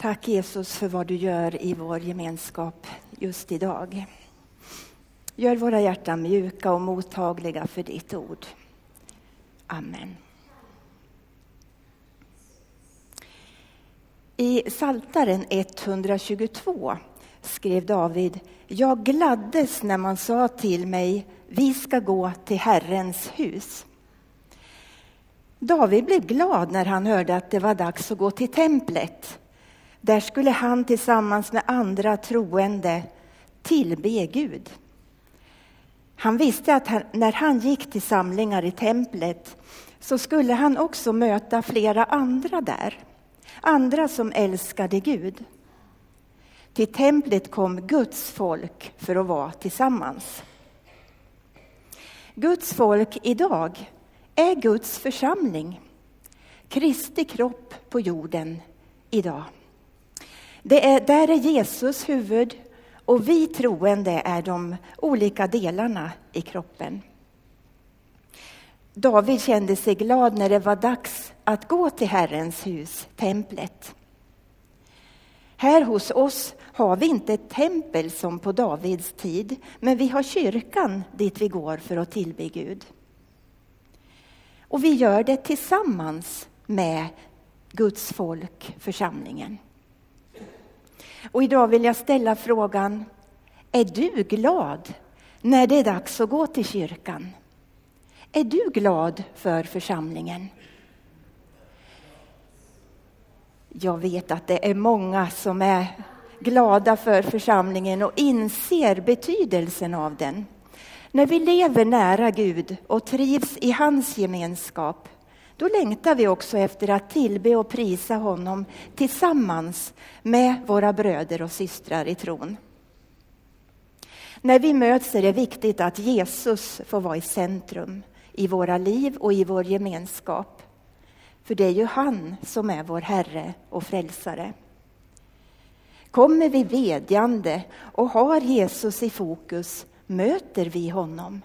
Tack Jesus för vad du gör i vår gemenskap just idag. Gör våra hjärtan mjuka och mottagliga för ditt ord. Amen. I Saltaren 122 skrev David, jag gladdes när man sa till mig, vi ska gå till Herrens hus. David blev glad när han hörde att det var dags att gå till templet. Där skulle han tillsammans med andra troende tillbe Gud. Han visste att han, när han gick till samlingar i templet så skulle han också möta flera andra där. Andra som älskade Gud. Till templet kom Guds folk för att vara tillsammans. Guds folk idag är Guds församling. Kristi kropp på jorden idag. Det är, där är Jesus huvud och vi troende är de olika delarna i kroppen. David kände sig glad när det var dags att gå till Herrens hus, templet. Här hos oss har vi inte ett tempel som på Davids tid, men vi har kyrkan dit vi går för att tillbe Gud. Och vi gör det tillsammans med Guds folk, församlingen. Och idag vill jag ställa frågan, är du glad när det är dags att gå till kyrkan? Är du glad för församlingen? Jag vet att det är många som är glada för församlingen och inser betydelsen av den. När vi lever nära Gud och trivs i hans gemenskap, då längtar vi också efter att tillbe och prisa honom tillsammans med våra bröder och systrar i tron. När vi möts är det viktigt att Jesus får vara i centrum i våra liv och i vår gemenskap. För det är ju han som är vår Herre och Frälsare. Kommer vi vedjande och har Jesus i fokus möter vi honom.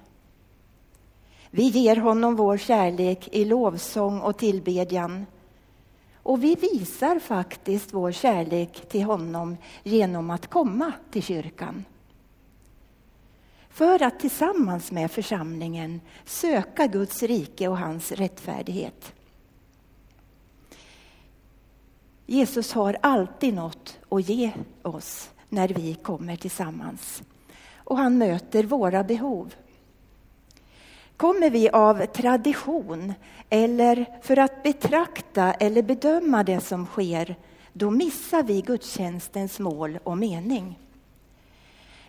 Vi ger honom vår kärlek i lovsång och tillbedjan. Och vi visar faktiskt vår kärlek till honom genom att komma till kyrkan. För att tillsammans med församlingen söka Guds rike och hans rättfärdighet. Jesus har alltid något att ge oss när vi kommer tillsammans. Och han möter våra behov. Kommer vi av tradition eller för att betrakta eller bedöma det som sker, då missar vi gudstjänstens mål och mening.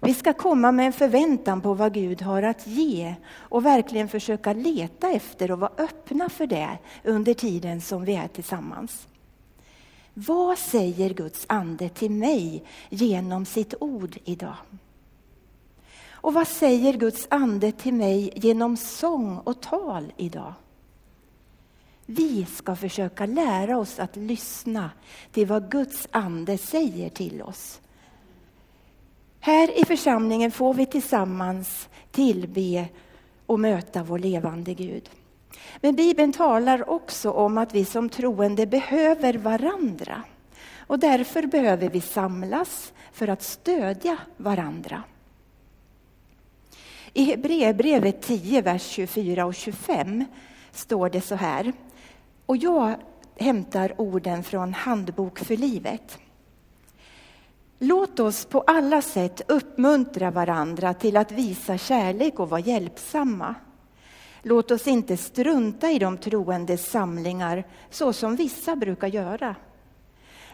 Vi ska komma med en förväntan på vad Gud har att ge och verkligen försöka leta efter och vara öppna för det under tiden som vi är tillsammans. Vad säger Guds ande till mig genom sitt ord idag? Och vad säger Guds ande till mig genom sång och tal idag? Vi ska försöka lära oss att lyssna till vad Guds ande säger till oss. Här i församlingen får vi tillsammans tillbe och möta vår levande Gud. Men Bibeln talar också om att vi som troende behöver varandra. Och därför behöver vi samlas för att stödja varandra. I Hebreerbrevet 10, vers 24 och 25 står det så här. Och jag hämtar orden från Handbok för livet. Låt oss på alla sätt uppmuntra varandra till att visa kärlek och vara hjälpsamma. Låt oss inte strunta i de troendes samlingar så som vissa brukar göra.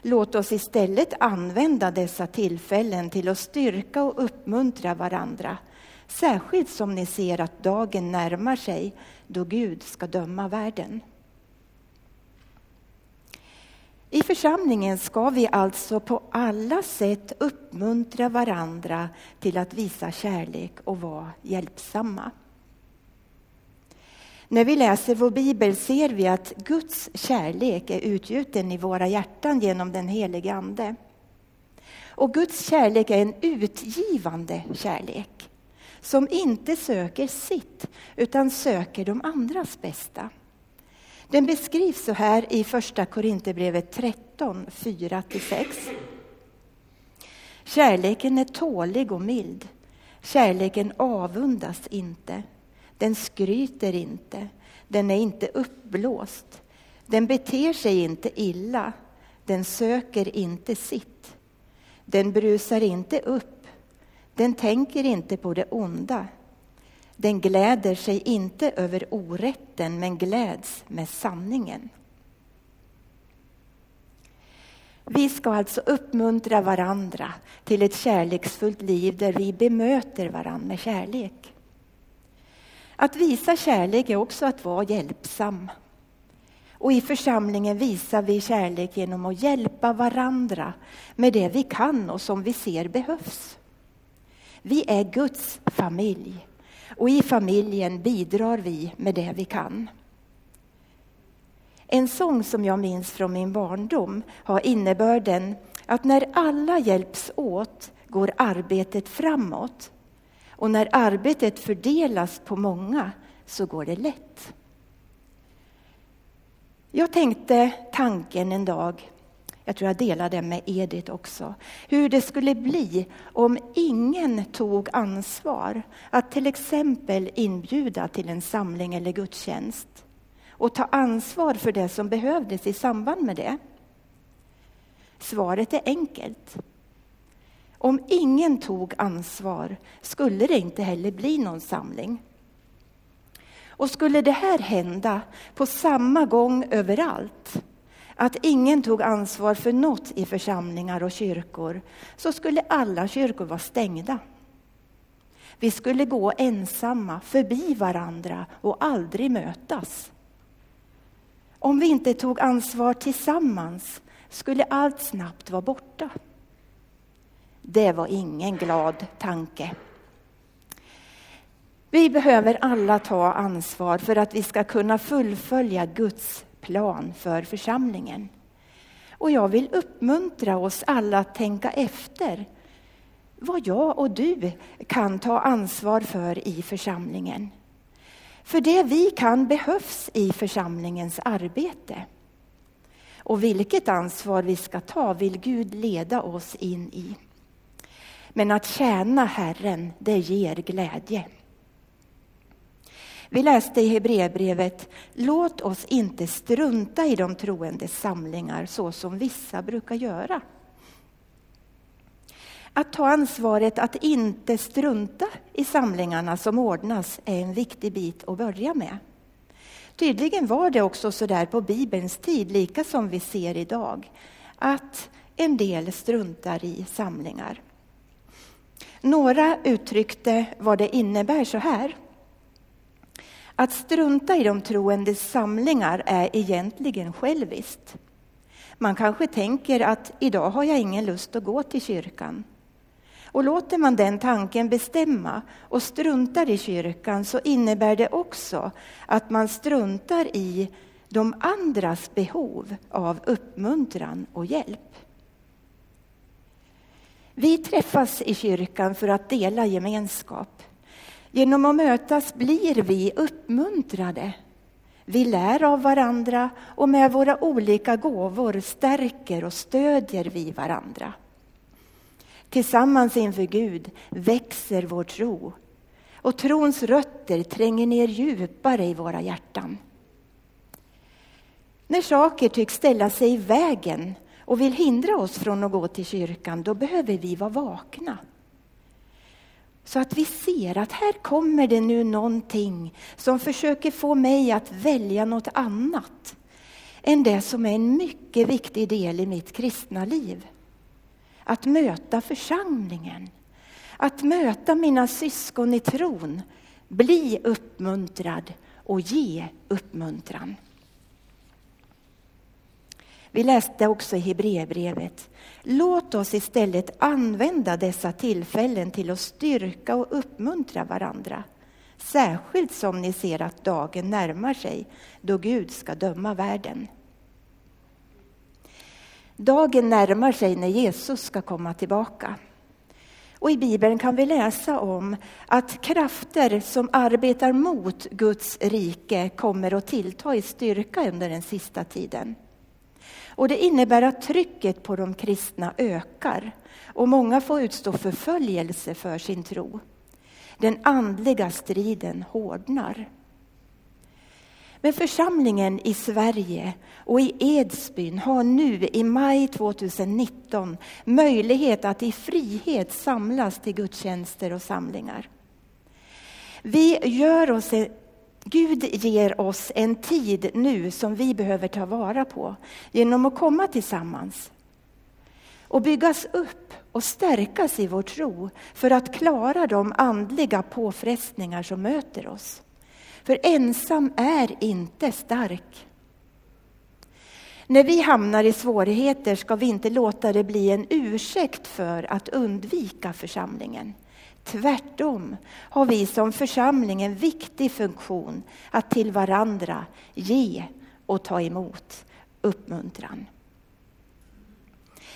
Låt oss istället använda dessa tillfällen till att styrka och uppmuntra varandra Särskilt som ni ser att dagen närmar sig då Gud ska döma världen. I församlingen ska vi alltså på alla sätt uppmuntra varandra till att visa kärlek och vara hjälpsamma. När vi läser vår bibel ser vi att Guds kärlek är utgjuten i våra hjärtan genom den helige Ande. Och Guds kärlek är en utgivande kärlek som inte söker sitt, utan söker de andras bästa. Den beskrivs så här i Första Korinthierbrevet 13, 4-6. Kärleken är tålig och mild. Kärleken avundas inte. Den skryter inte. Den är inte uppblåst. Den beter sig inte illa. Den söker inte sitt. Den brusar inte upp. Den tänker inte på det onda. Den gläder sig inte över orätten, men gläds med sanningen. Vi ska alltså uppmuntra varandra till ett kärleksfullt liv där vi bemöter varandra med kärlek. Att visa kärlek är också att vara hjälpsam. Och i församlingen visar vi kärlek genom att hjälpa varandra med det vi kan och som vi ser behövs. Vi är Guds familj och i familjen bidrar vi med det vi kan. En sång som jag minns från min barndom har innebörden att när alla hjälps åt går arbetet framåt. Och när arbetet fördelas på många så går det lätt. Jag tänkte tanken en dag, jag tror jag delade med Edith också, hur det skulle bli om ingen tog ansvar att till exempel inbjuda till en samling eller gudstjänst och ta ansvar för det som behövdes i samband med det? Svaret är enkelt. Om ingen tog ansvar skulle det inte heller bli någon samling. Och skulle det här hända på samma gång överallt, att ingen tog ansvar för något i församlingar och kyrkor, så skulle alla kyrkor vara stängda. Vi skulle gå ensamma förbi varandra och aldrig mötas. Om vi inte tog ansvar tillsammans skulle allt snabbt vara borta. Det var ingen glad tanke. Vi behöver alla ta ansvar för att vi ska kunna fullfölja Guds plan för församlingen. Och jag vill uppmuntra oss alla att tänka efter vad jag och du kan ta ansvar för i församlingen. För det vi kan behövs i församlingens arbete. Och vilket ansvar vi ska ta vill Gud leda oss in i. Men att tjäna Herren, det ger glädje. Vi läste i Hebreerbrevet, låt oss inte strunta i de troendes samlingar så som vissa brukar göra. Att ta ansvaret att inte strunta i samlingarna som ordnas är en viktig bit att börja med. Tydligen var det också så där på Bibelns tid, lika som vi ser idag, att en del struntar i samlingar. Några uttryckte vad det innebär så här. Att strunta i de troendes samlingar är egentligen själviskt. Man kanske tänker att idag har jag ingen lust att gå till kyrkan. Och låter man den tanken bestämma och struntar i kyrkan så innebär det också att man struntar i de andras behov av uppmuntran och hjälp. Vi träffas i kyrkan för att dela gemenskap. Genom att mötas blir vi uppmuntrade. Vi lär av varandra och med våra olika gåvor stärker och stödjer vi varandra. Tillsammans inför Gud växer vår tro och trons rötter tränger ner djupare i våra hjärtan. När saker tycks ställa sig i vägen och vill hindra oss från att gå till kyrkan, då behöver vi vara vakna. Så att vi ser att här kommer det nu någonting som försöker få mig att välja något annat än det som är en mycket viktig del i mitt kristna liv att möta församlingen, att möta mina syskon i tron, bli uppmuntrad och ge uppmuntran. Vi läste också i Hebreerbrevet. Låt oss istället använda dessa tillfällen till att styrka och uppmuntra varandra. Särskilt som ni ser att dagen närmar sig då Gud ska döma världen. Dagen närmar sig när Jesus ska komma tillbaka. Och I Bibeln kan vi läsa om att krafter som arbetar mot Guds rike kommer att tillta i styrka under den sista tiden. Och det innebär att trycket på de kristna ökar och många får utstå förföljelse för sin tro. Den andliga striden hårdnar. Men församlingen i Sverige och i Edsbyn har nu i maj 2019 möjlighet att i frihet samlas till gudstjänster och samlingar. Vi gör oss, Gud ger oss en tid nu som vi behöver ta vara på genom att komma tillsammans och byggas upp och stärkas i vår tro för att klara de andliga påfrestningar som möter oss. För ensam är inte stark. När vi hamnar i svårigheter ska vi inte låta det bli en ursäkt för att undvika församlingen. Tvärtom har vi som församling en viktig funktion att till varandra ge och ta emot uppmuntran.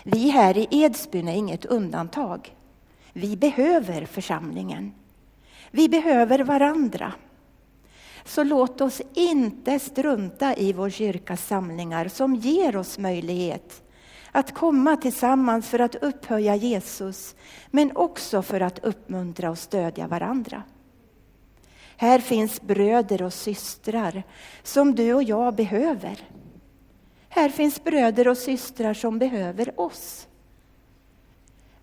Vi här i Edsbyn är inget undantag. Vi behöver församlingen. Vi behöver varandra. Så låt oss inte strunta i vår kyrkas samlingar som ger oss möjlighet att komma tillsammans för att upphöja Jesus, men också för att uppmuntra och stödja varandra. Här finns bröder och systrar som du och jag behöver. Här finns bröder och systrar som behöver oss.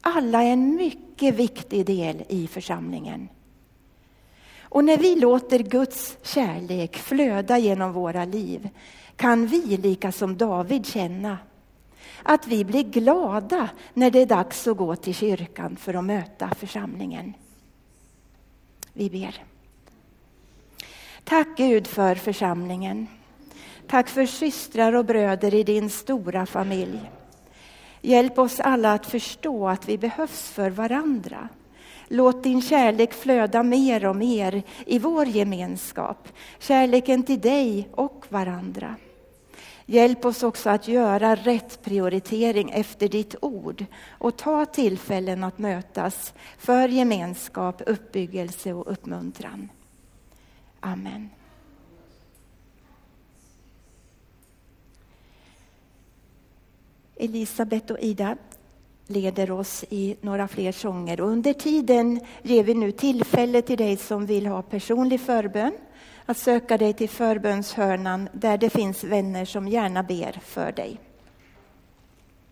Alla är en mycket viktig del i församlingen. Och när vi låter Guds kärlek flöda genom våra liv kan vi, lika som David, känna att vi blir glada när det är dags att gå till kyrkan för att möta församlingen. Vi ber. Tack Gud för församlingen. Tack för systrar och bröder i din stora familj. Hjälp oss alla att förstå att vi behövs för varandra. Låt din kärlek flöda mer och mer i vår gemenskap. Kärleken till dig och varandra. Hjälp oss också att göra rätt prioritering efter ditt ord och ta tillfällen att mötas för gemenskap, uppbyggelse och uppmuntran. Amen. Elisabet och Ida leder oss i några fler sånger. Och under tiden ger vi nu tillfälle till dig som vill ha personlig förbön att söka dig till förbönshörnan där det finns vänner som gärna ber för dig.